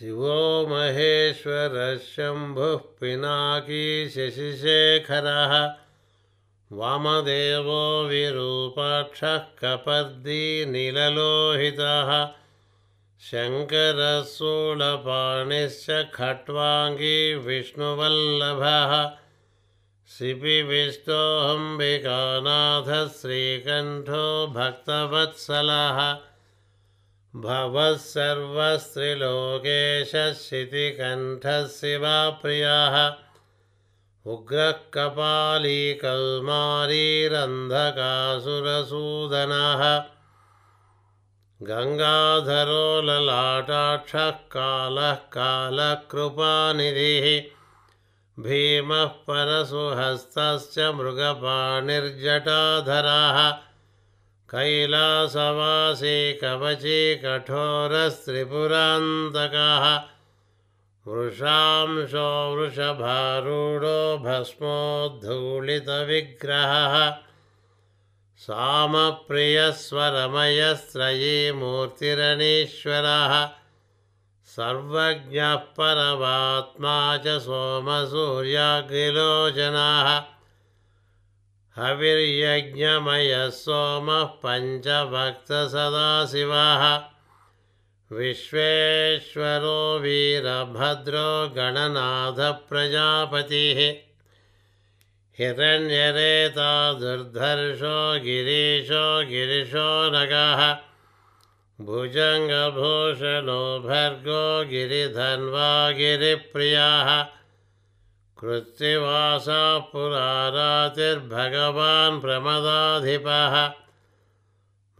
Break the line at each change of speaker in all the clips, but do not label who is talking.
शिवो महेश्वरः शम्भुः पिनाकी शशिशेखरः वामदेवो विरूपाक्षः कपर्दीनीललोहितः शङ्करशूलपाणिश्च खट्वाङ्गी विष्णुवल्लभः शिपिविष्टोऽहम्बिकानाथः श्रीकण्ठो भक्तवत्सलः भवः सर्वस्त्रिलोकेशशितिकण्ठः शिवाप्रियः उग्रः कपाली कौमारीरन्धकासुरसूदनः गङ्गाधरो ललाटाक्षः कालः कालकृपानिधिः। भीमः परशुहस्तश्च मृगपाणिर्जटाधरः कैलासवासी कवची कठोरस्त्रिपुरान्तकः। वृषांशो वृषभारूढो भस्मोद्धूलितविग्रहः। सामप्रियस्वरमयस्त्रयीमूर्तिरनीश्वरः सर्वज्ञः परमात्मा च सोमसूर्याग्निलोचनाः हविर्यज्ञमयः सोमः पञ्चभक्तसदाशिवः विश्वेश्वरो वीरभद्रो गणनाथप्रजापतिः। हिरण्यरेता दुर्धर्षो गिरीशो गिरिशो नगः। भुजङ्गभूषणो भर्गो गिरिधन्वा गिरिप्रियाः कृत्तिवासा पुरारातिर्भगवान् प्रमदाधिपः।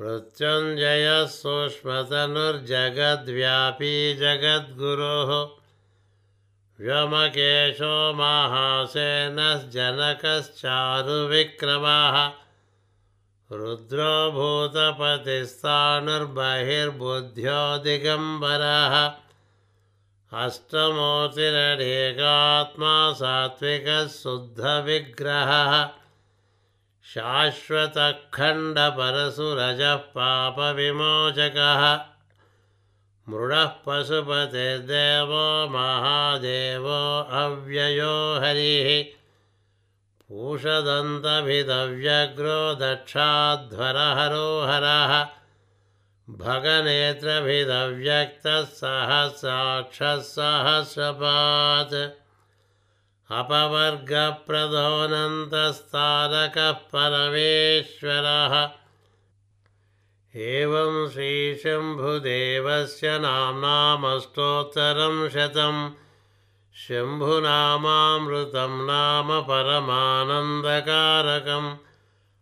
मृत्युञ्जयः सूक्ष्मतनुर्जगद्व्यापी जगद्गुरोः। व्यमकेशो माहासेनश्जनकश्चारुविक्रमः। रुद्रो भूतपतिस्ताणुर्बहिर्बुद्ध्यो दिगम्बरः अष्टमूर्तिरनेकात्मा सात्विकः शुद्धविग्रहः शाश्वतखण्डपरशुरजः पापविमोचकः मृडः पशुपतिर्देवो महादेवो अव्ययो हरिः। पूषदन्तभिदव्यग्रो दक्षाध्वरहरो हरः भगनेत्रभिदव्यक्तः सहस्राक्षः सहस्रपात् अपवर्गप्रदोऽनन्तस्तारकः परमेश्वरः एवं श्रीशम्भुदेवस्य नाम्नामष्टोत्तरं शतं शम्भुनामामृतं नाम परमानन्दकारकम्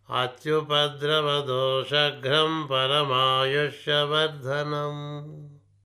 अत्युपद्रवदोषघ्रं परमायुष्यवर्धनम्